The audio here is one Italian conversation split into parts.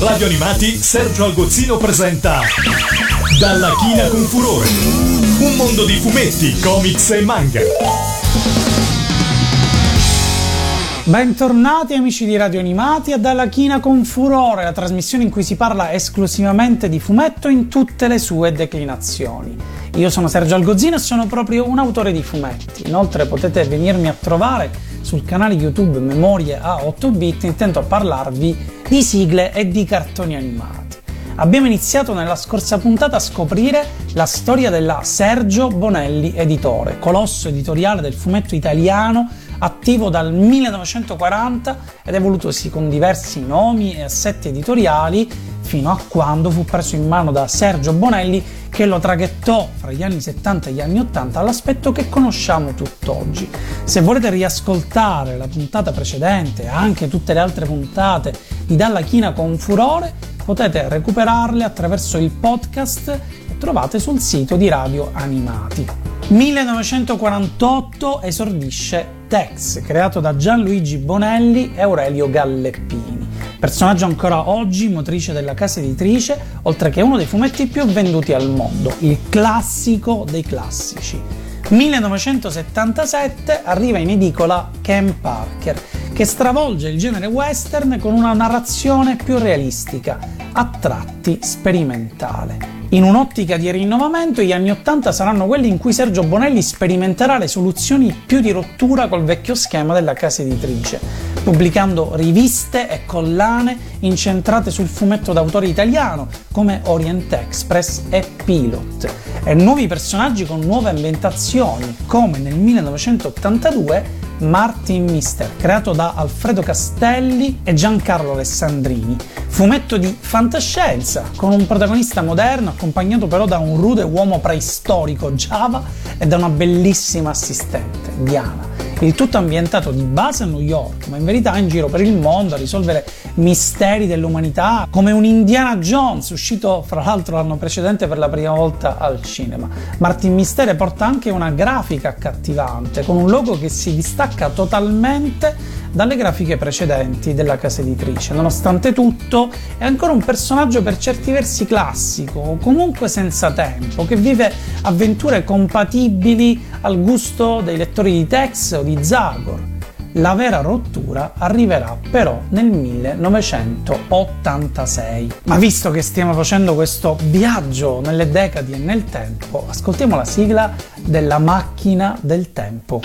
Radio Animati Sergio Algozzino presenta Dalla china con furore. Un mondo di fumetti, comics e manga. Bentornati amici di Radio Animati a Dalla China con Furore, la trasmissione in cui si parla esclusivamente di fumetto in tutte le sue declinazioni. Io sono Sergio Algozzino e sono proprio un autore di fumetti. Inoltre potete venirmi a trovare sul canale YouTube Memorie a 8 bit intento parlarvi di sigle e di cartoni animati. Abbiamo iniziato nella scorsa puntata a scoprire la storia della Sergio Bonelli Editore, colosso editoriale del fumetto italiano attivo dal 1940 ed evolutosi con diversi nomi e assetti editoriali fino a quando fu preso in mano da Sergio Bonelli che lo traghettò fra gli anni 70 e gli anni 80 all'aspetto che conosciamo tutt'oggi. Se volete riascoltare la puntata precedente e anche tutte le altre puntate di Dalla China con Furore, potete recuperarle attraverso il podcast che trovate sul sito di Radio Animati. 1948 esordisce Tex, creato da Gianluigi Bonelli e Aurelio Galleppini. Personaggio ancora oggi motrice della casa editrice, oltre che uno dei fumetti più venduti al mondo, il classico dei classici. 1977 arriva in edicola Ken Parker, che stravolge il genere western con una narrazione più realistica, a tratti sperimentale. In un'ottica di rinnovamento, gli anni Ottanta saranno quelli in cui Sergio Bonelli sperimenterà le soluzioni più di rottura col vecchio schema della casa editrice, pubblicando riviste e collane incentrate sul fumetto d'autore italiano come Orient Express e Pilot, e nuovi personaggi con nuove ambientazioni, come nel 1982 Martin Mister, creato da Alfredo Castelli e Giancarlo Alessandrini. Fumetto di fantascienza, con un protagonista moderno accompagnato però da un rude uomo preistorico Java e da una bellissima assistente, Diana. Il tutto ambientato di base a New York, ma in verità in giro per il mondo a risolvere misteri dell'umanità, come un Indiana Jones uscito fra l'altro l'anno precedente per la prima volta al cinema. Martin Mistere porta anche una grafica accattivante, con un logo che si distacca totalmente dalle grafiche precedenti della casa editrice. Nonostante tutto, è ancora un personaggio per certi versi classico, o comunque senza tempo, che vive avventure compatibili al gusto dei lettori di Tex o di Zagor. La vera rottura arriverà però nel 1986. Ma visto che stiamo facendo questo viaggio nelle decadi e nel tempo, ascoltiamo la sigla della macchina del tempo.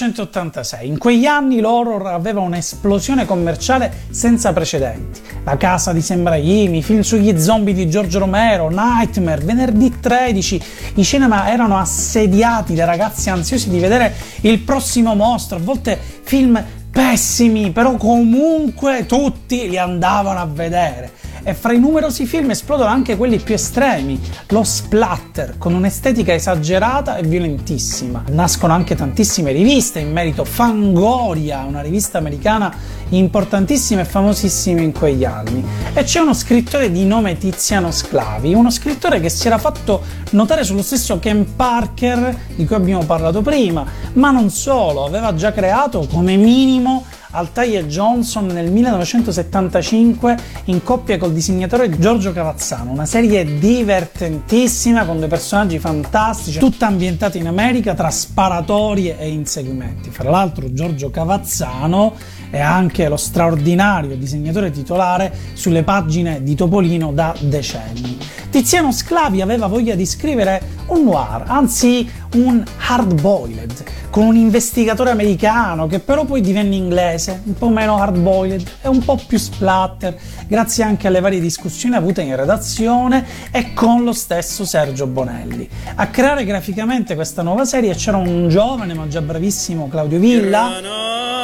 1986. In quegli anni l'horror aveva un'esplosione commerciale senza precedenti. La casa di Sam Raimi, film sugli zombie di Giorgio Romero, Nightmare, Venerdì 13, i cinema erano assediati da ragazzi ansiosi di vedere il prossimo mostro, a volte film pessimi, però comunque tutti li andavano a vedere e fra i numerosi film esplodono anche quelli più estremi, lo splatter, con un'estetica esagerata e violentissima. Nascono anche tantissime riviste in merito, Fangoria, una rivista americana importantissima e famosissima in quegli anni. E c'è uno scrittore di nome Tiziano Sclavi, uno scrittore che si era fatto notare sullo stesso Ken Parker di cui abbiamo parlato prima, ma non solo, aveva già creato come minimo Altair Johnson nel 1975 in coppia col disegnatore Giorgio Cavazzano, una serie divertentissima con dei personaggi fantastici, tutta ambientata in America tra sparatorie e inseguimenti. Fra l'altro Giorgio Cavazzano è anche lo straordinario disegnatore titolare sulle pagine di Topolino da decenni. Tiziano Sclavi aveva voglia di scrivere un noir, anzi un hard boiled, con un investigatore americano che però poi divenne inglese, un po' meno hard boiled e un po' più splatter, grazie anche alle varie discussioni avute in redazione e con lo stesso Sergio Bonelli. A creare graficamente questa nuova serie c'era un giovane ma già bravissimo Claudio Villa.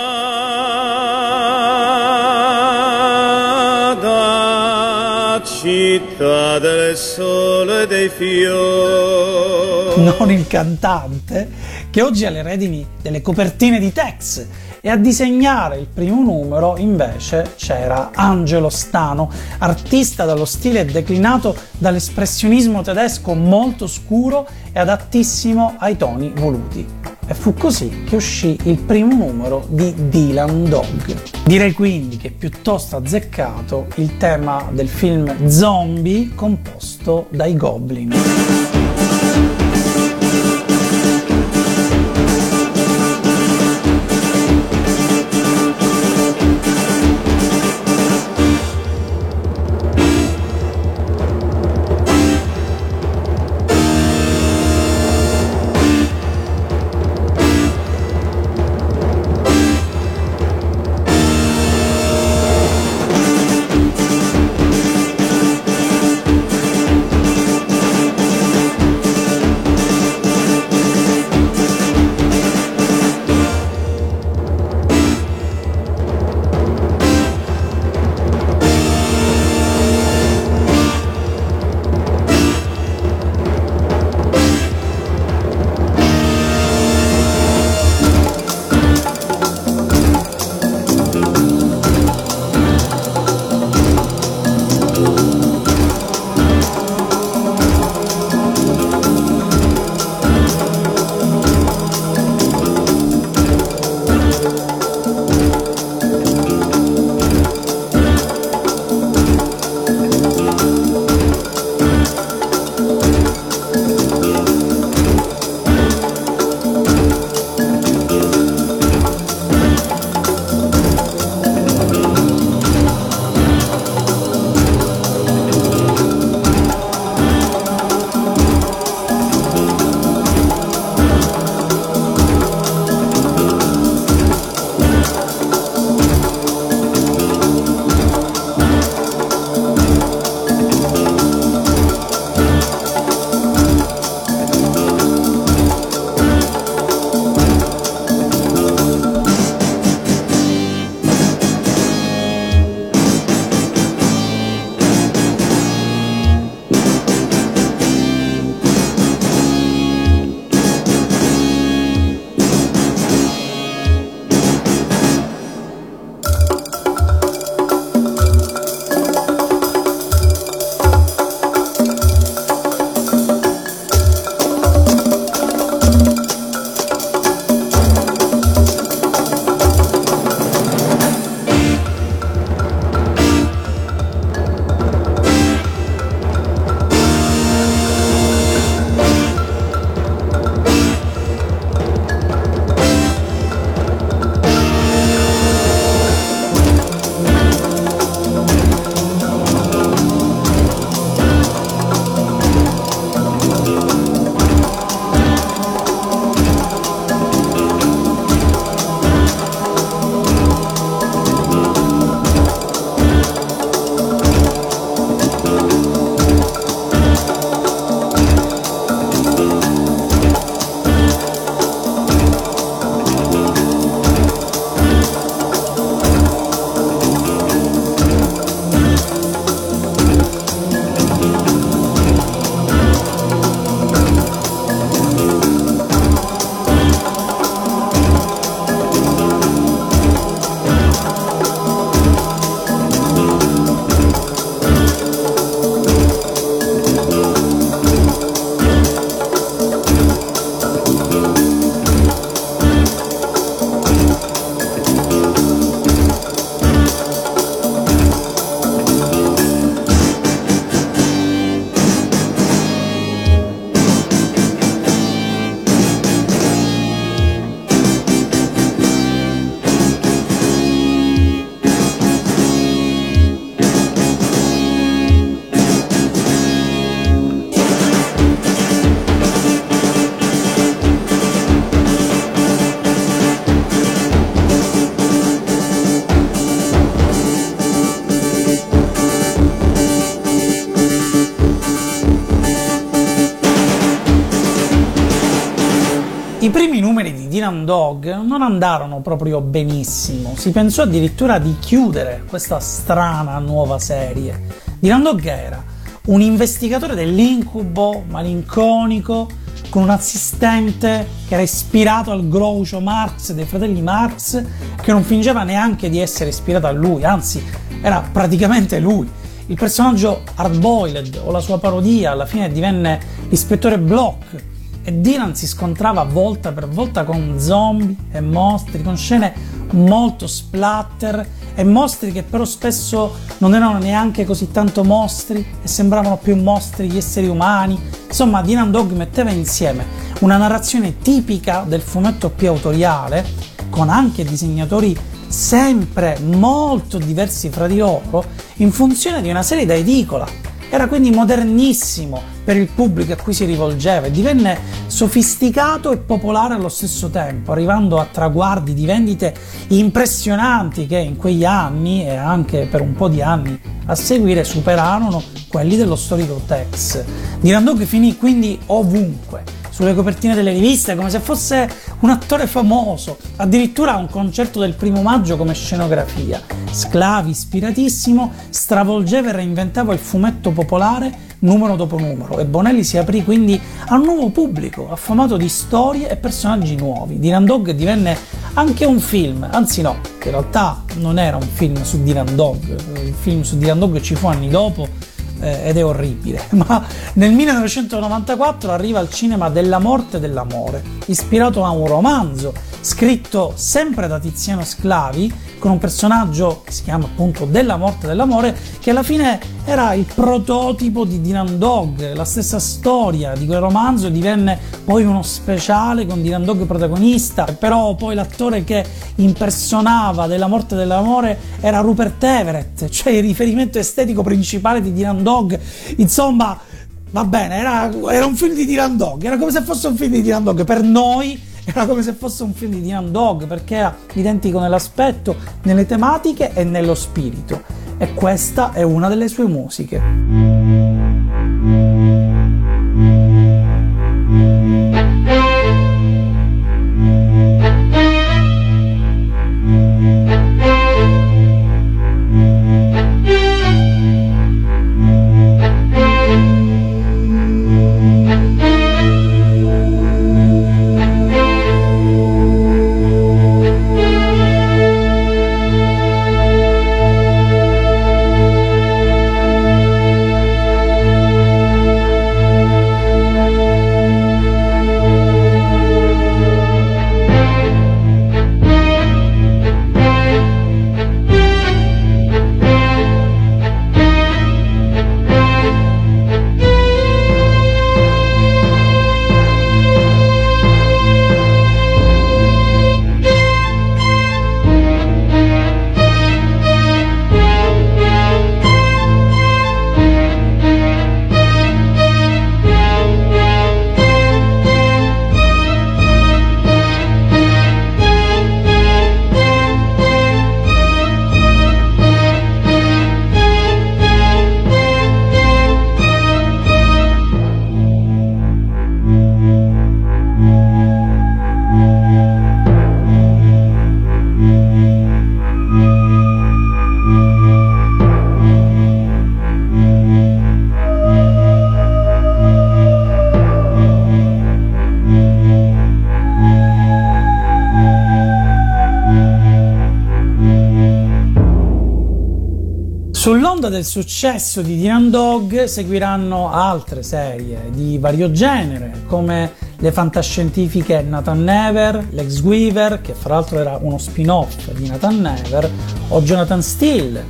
Città del sole e dei fiori. non il cantante, che oggi ha le redini delle copertine di Tex. E a disegnare il primo numero invece c'era Angelo Stano, artista dallo stile declinato dall'espressionismo tedesco molto scuro e adattissimo ai toni voluti. E fu così che uscì il primo numero di Dylan Dog. Direi quindi che è piuttosto azzeccato il tema del film Zombie composto dai Goblin. Dylan Dog non andarono proprio benissimo, si pensò addirittura di chiudere questa strana nuova serie. Dylan Dog era un investigatore dell'incubo malinconico con un assistente che era ispirato al Groucho Marx dei fratelli Marx, che non fingeva neanche di essere ispirato a lui, anzi era praticamente lui. Il personaggio hardboiled o la sua parodia alla fine divenne l'ispettore Block e Dylan si scontrava volta per volta con zombie e mostri, con scene molto splatter e mostri che però spesso non erano neanche così tanto mostri e sembravano più mostri gli esseri umani. Insomma, Dylan Dog metteva insieme una narrazione tipica del fumetto più autoriale, con anche disegnatori sempre molto diversi fra di loro, in funzione di una serie da edicola. Era quindi modernissimo per il pubblico a cui si rivolgeva e divenne sofisticato e popolare allo stesso tempo, arrivando a traguardi di vendite impressionanti che in quegli anni e anche per un po' di anni a seguire superarono quelli dello storico Tex. Dylan Dog finì quindi ovunque, sulle copertine delle riviste come se fosse un attore famoso, addirittura un concerto del primo maggio come scenografia. Sclavi, ispiratissimo, stravolgeva e reinventava il fumetto popolare numero dopo numero e Bonelli si aprì quindi a un nuovo pubblico, affamato di storie e personaggi nuovi. Dylan Dog divenne anche un film, anzi no, in realtà non era un film su Dylan Dog, il film su Dylan Dog ci fu anni dopo eh, ed è orribile, ma nel 1994 arriva al cinema Della morte e dell'amore, ispirato a un romanzo scritto sempre da Tiziano Sclavi, con un personaggio che si chiama appunto Della morte dell'amore, che alla fine era il prototipo di Dylan Dog, la stessa storia di quel romanzo divenne poi uno speciale con Dylan Dog protagonista, però poi l'attore che impersonava Della morte dell'amore era Rupert Everett, cioè il riferimento estetico principale di Dylan Dog, insomma va bene, era, era un film di Dylan Dog, era come se fosse un film di Dylan Dog. Per noi era come se fosse un film di Dylan Dog perché era identico nell'aspetto, nelle tematiche e nello spirito. E questa è una delle sue musiche. Del successo di Dylan Dog seguiranno altre serie di vario genere, come le fantascientifiche Nathan Never, Lex Weaver, che fra l'altro era uno spin-off di Nathan Never, o Jonathan Steele,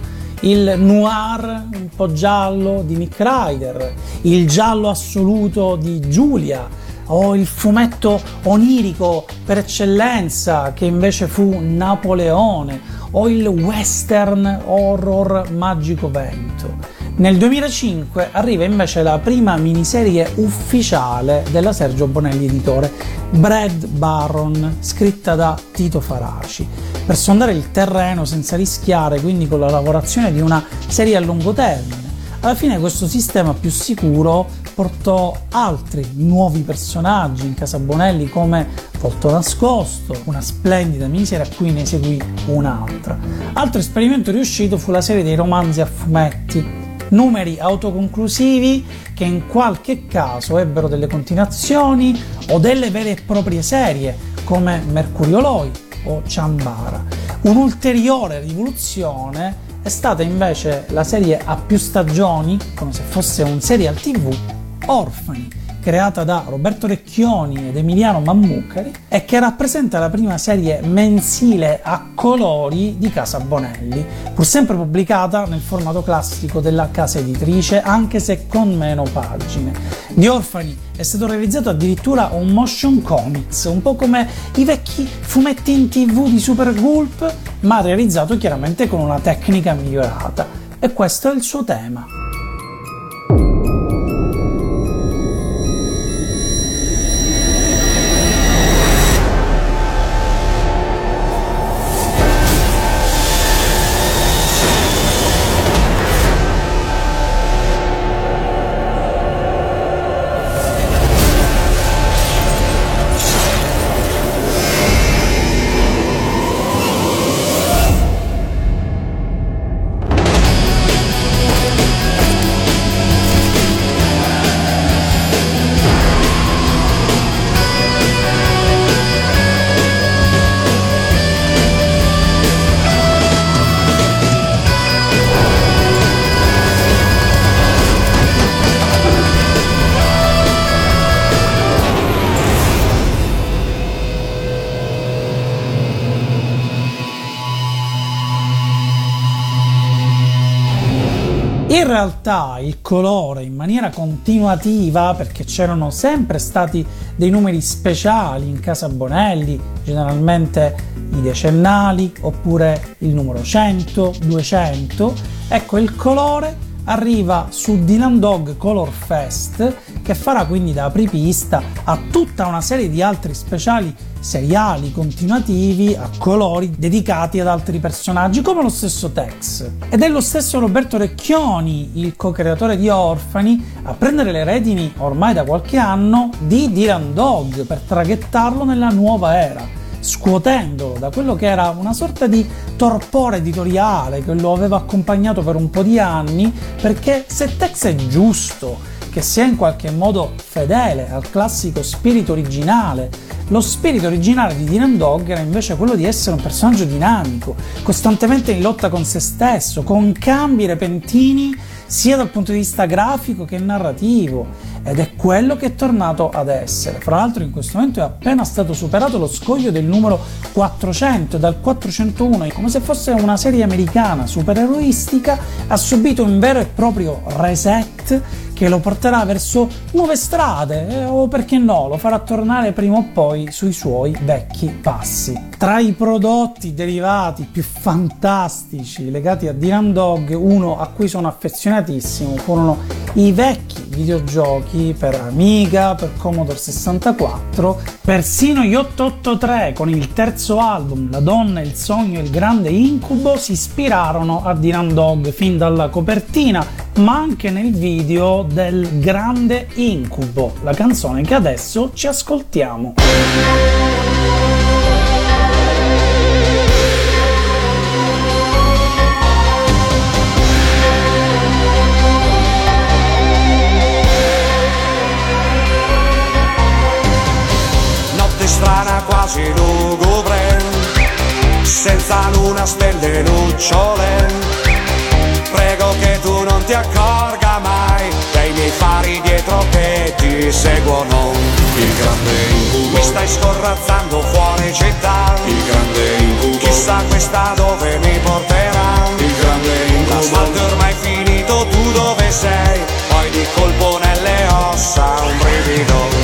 il noir un po' giallo di Nick Ryder, il giallo assoluto di Giulia, o il fumetto onirico per eccellenza che invece fu Napoleone, o il western horror Magico Vento. Nel 2005 arriva invece la prima miniserie ufficiale della Sergio Bonelli editore, Brad Barron, scritta da Tito Faraci, per sondare il terreno senza rischiare quindi con la lavorazione di una serie a lungo termine. Alla fine questo sistema più sicuro portò altri nuovi personaggi in casa Bonelli come Volto Nascosto, una splendida miniserie a cui ne seguì un'altra. Altro esperimento riuscito fu la serie dei romanzi a fumetti, numeri autoconclusivi che in qualche caso ebbero delle continuazioni o delle vere e proprie serie come Mercurio Loi o Ciambara. Un'ulteriore rivoluzione è stata invece la serie a più stagioni, come se fosse un serial tv, Orfani, creata da Roberto Recchioni ed Emiliano Mammucari e che rappresenta la prima serie mensile a colori di Casa Bonelli, pur sempre pubblicata nel formato classico della casa editrice, anche se con meno pagine. Di Orfani è stato realizzato addirittura un motion comics, un po' come i vecchi fumetti in tv di Super Gulp, ma realizzato chiaramente con una tecnica migliorata. E questo è il suo tema. In realtà il colore in maniera continuativa, perché c'erano sempre stati dei numeri speciali in casa Bonelli, generalmente i decennali oppure il numero 100, 200, ecco il colore arriva su Dylan Dog Color Fest che farà quindi da apripista a tutta una serie di altri speciali seriali continuativi a colori dedicati ad altri personaggi come lo stesso Tex. Ed è lo stesso Roberto Recchioni il co-creatore di Orfani a prendere le redini ormai da qualche anno di Dylan Dog per traghettarlo nella nuova era scuotendolo da quello che era una sorta di torpore editoriale che lo aveva accompagnato per un po' di anni, perché se Tex è giusto che sia in qualche modo fedele al classico spirito originale, lo spirito originale di Dylan Dog era invece quello di essere un personaggio dinamico, costantemente in lotta con se stesso, con cambi repentini sia dal punto di vista grafico che narrativo ed è quello che è tornato ad essere. Fra l'altro in questo momento è appena stato superato lo scoglio del numero 400 dal 401, come se fosse una serie americana supereroistica, ha subito un vero e proprio reset che lo porterà verso nuove strade eh, o perché no, lo farà tornare prima o poi sui suoi vecchi passi. Tra i prodotti derivati più fantastici legati a Dylan Dog, uno a cui sono affezionatissimo furono i vecchi videogiochi per Amiga, per Commodore 64, persino gli 883 con il terzo album La donna, il sogno e il grande incubo si ispirarono a Dylan Dog fin dalla copertina, ma anche nel video del grande incubo, la canzone che adesso ci ascoltiamo. Stelle, lucciole. Prego che tu non ti accorga mai dei miei fari dietro che ti seguono. Il grande incubo mi stai scorrazzando fuori città. Il grande incubo chissà questa dove mi porterà. Il grande incubo l'asfalto è ormai finito, tu dove sei? Poi di colpo nelle ossa un brivido.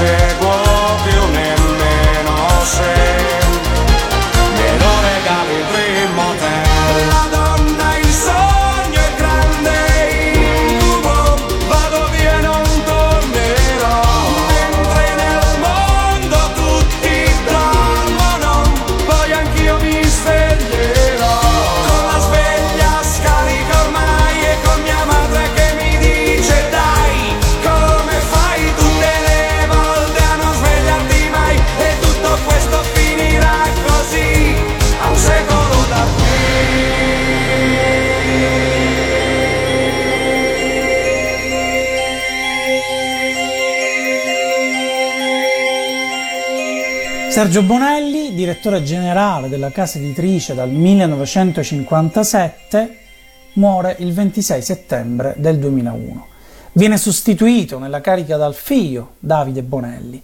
Non Sergio Bonelli, direttore generale della casa editrice dal 1957, muore il 26 settembre del 2001. Viene sostituito nella carica dal figlio Davide Bonelli.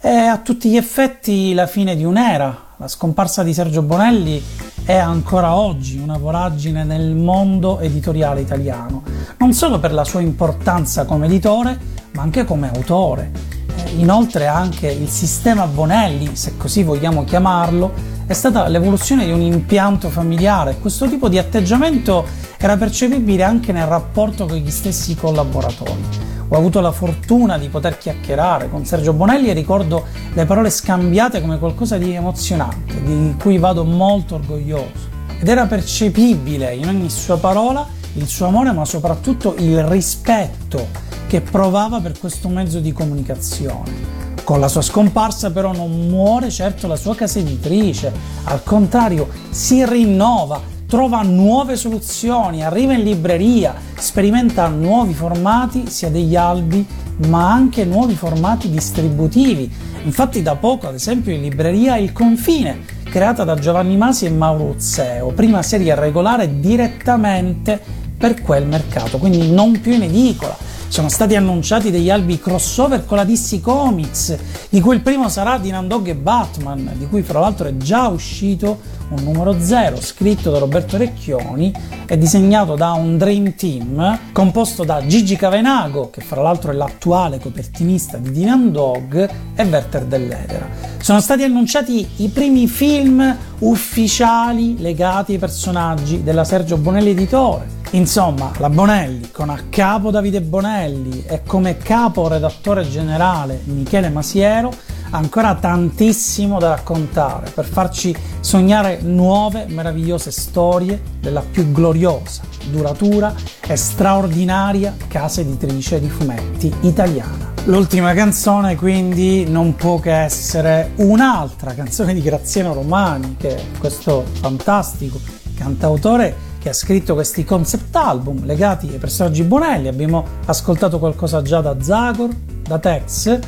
È a tutti gli effetti la fine di un'era. La scomparsa di Sergio Bonelli è ancora oggi una voragine nel mondo editoriale italiano, non solo per la sua importanza come editore, ma anche come autore. Eh, Inoltre anche il sistema Bonelli, se così vogliamo chiamarlo, è stata l'evoluzione di un impianto familiare. Questo tipo di atteggiamento era percepibile anche nel rapporto con gli stessi collaboratori. Ho avuto la fortuna di poter chiacchierare con Sergio Bonelli e ricordo le parole scambiate come qualcosa di emozionante, di cui vado molto orgoglioso. Ed era percepibile in ogni sua parola il suo amore, ma soprattutto il rispetto che provava per questo mezzo di comunicazione. Con la sua scomparsa però non muore certo la sua casa editrice, al contrario si rinnova, trova nuove soluzioni, arriva in libreria, sperimenta nuovi formati sia degli albi ma anche nuovi formati distributivi. Infatti da poco ad esempio in libreria Il Confine, creata da Giovanni Masi e Mauro Uzzeo, prima serie regolare direttamente per quel mercato, quindi non più in edicola. Sono stati annunciati degli albi crossover con la DC Comics, di cui il primo sarà di Nandog e Batman, di cui fra l'altro è già uscito un numero 0 scritto da Roberto Recchioni e disegnato da un Dream Team composto da Gigi Cavenago, che fra l'altro è l'attuale copertinista di Dinan Dog, e Werther Dell'Edera. Sono stati annunciati i primi film ufficiali legati ai personaggi della Sergio Bonelli Editore. Insomma, la Bonelli, con a capo Davide Bonelli e come capo redattore generale Michele Masiero, ancora tantissimo da raccontare per farci sognare nuove, meravigliose storie della più gloriosa, duratura e straordinaria casa editrice di fumetti italiana. L'ultima canzone quindi non può che essere un'altra canzone di Graziano Romani, che è questo fantastico cantautore che ha scritto questi concept album legati ai personaggi Bonelli. Abbiamo ascoltato qualcosa già da Zagor, da Tex,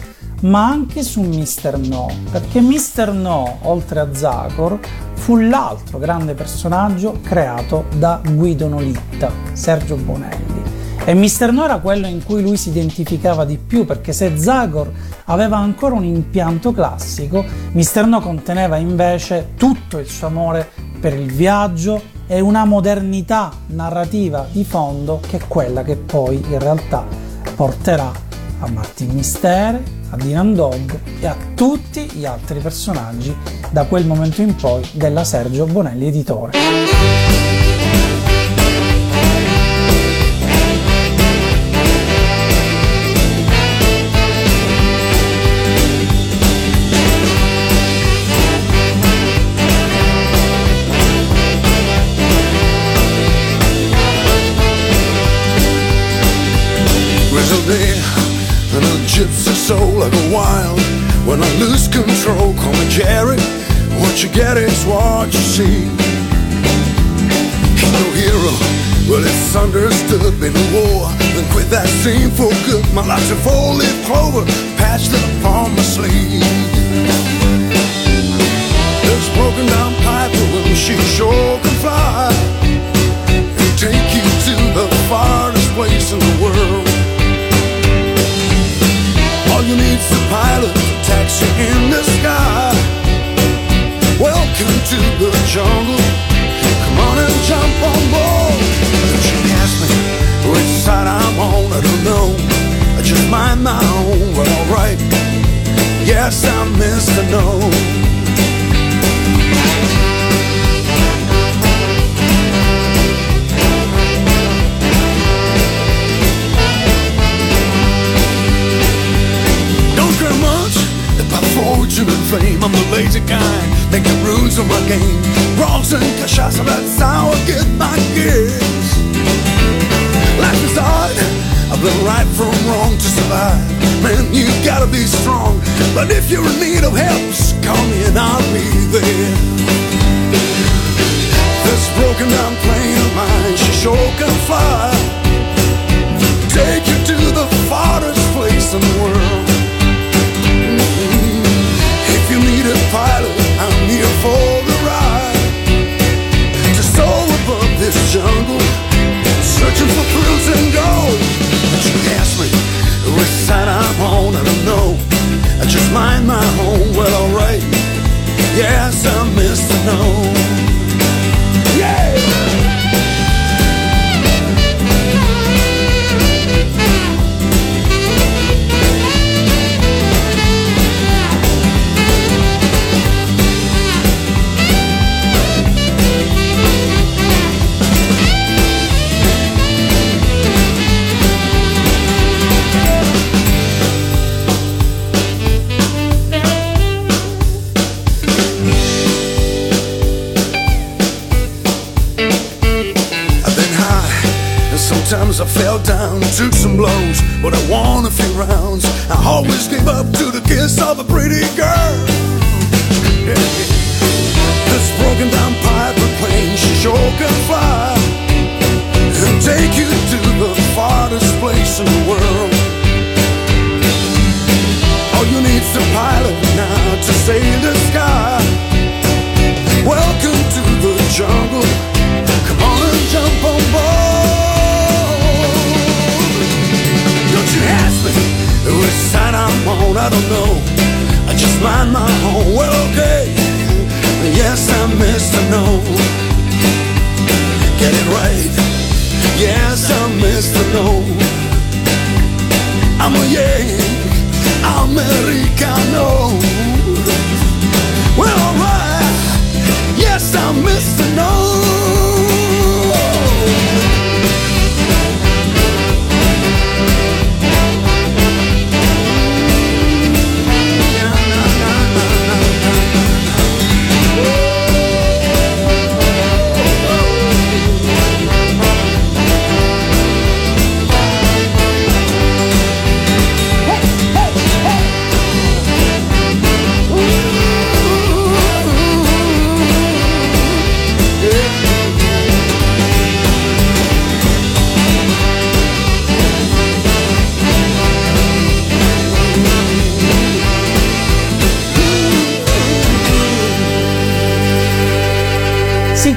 ma anche su Mister No, perché Mister No, oltre a Zagor, fu l'altro grande personaggio creato da Guido Nolitta, Sergio Bonelli. E Mister No era quello in cui lui si identificava di più, perché se Zagor aveva ancora un impianto classico, Mister No conteneva invece tutto il suo amore per il viaggio e una modernità narrativa di fondo che è quella che poi in realtà porterà a Martin Mistere, a Dylan Dog e a tutti gli altri personaggi da quel momento in poi della Sergio Bonelli Editore. Mind my own, well alright. Yes, I'm Mr. No. Don't care much about fortune and fame. I'm the lazy kind, the rules of my game. Bronze and cachaça, that's how I get my gigs. Life is hard, I've been right from wrong to survive. Man, you gotta be strong. But if you're in need of help, just call me and I'll be there. This broken down plane of mine, she sure can fly. Take you to the farthest place in the world. Mm-hmm. If you need a pilot, I'm here for the ride. To soar above this jungle, searching for thrills and gold. But you ask me which side I'm on, I don't know. I just mind my own, well, alright.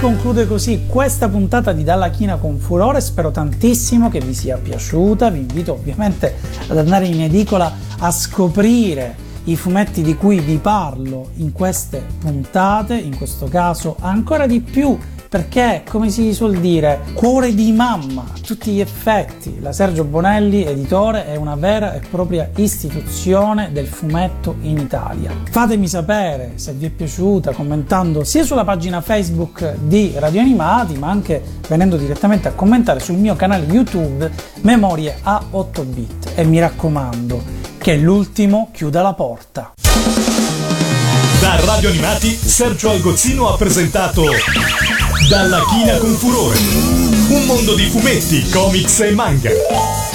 Conclude così questa puntata di Dalla China con Furore, spero tantissimo che vi sia piaciuta, vi invito ovviamente ad andare in edicola a scoprire i fumetti di cui vi parlo in queste puntate, in questo caso ancora di più perché, come si suol dire, cuore di mamma a tutti gli effetti. La Sergio Bonelli, editore, è una vera e propria istituzione del fumetto in Italia. Fatemi sapere se vi è piaciuta commentando sia sulla pagina Facebook di Radio Animati, ma anche venendo direttamente a commentare sul mio canale YouTube Memorie a 8 bit. E mi raccomando, che l'ultimo chiuda la porta. Da Radio Animati, Sergio Algozzino ha presentato Dalla China con Furore. Un mondo di fumetti, comics e manga.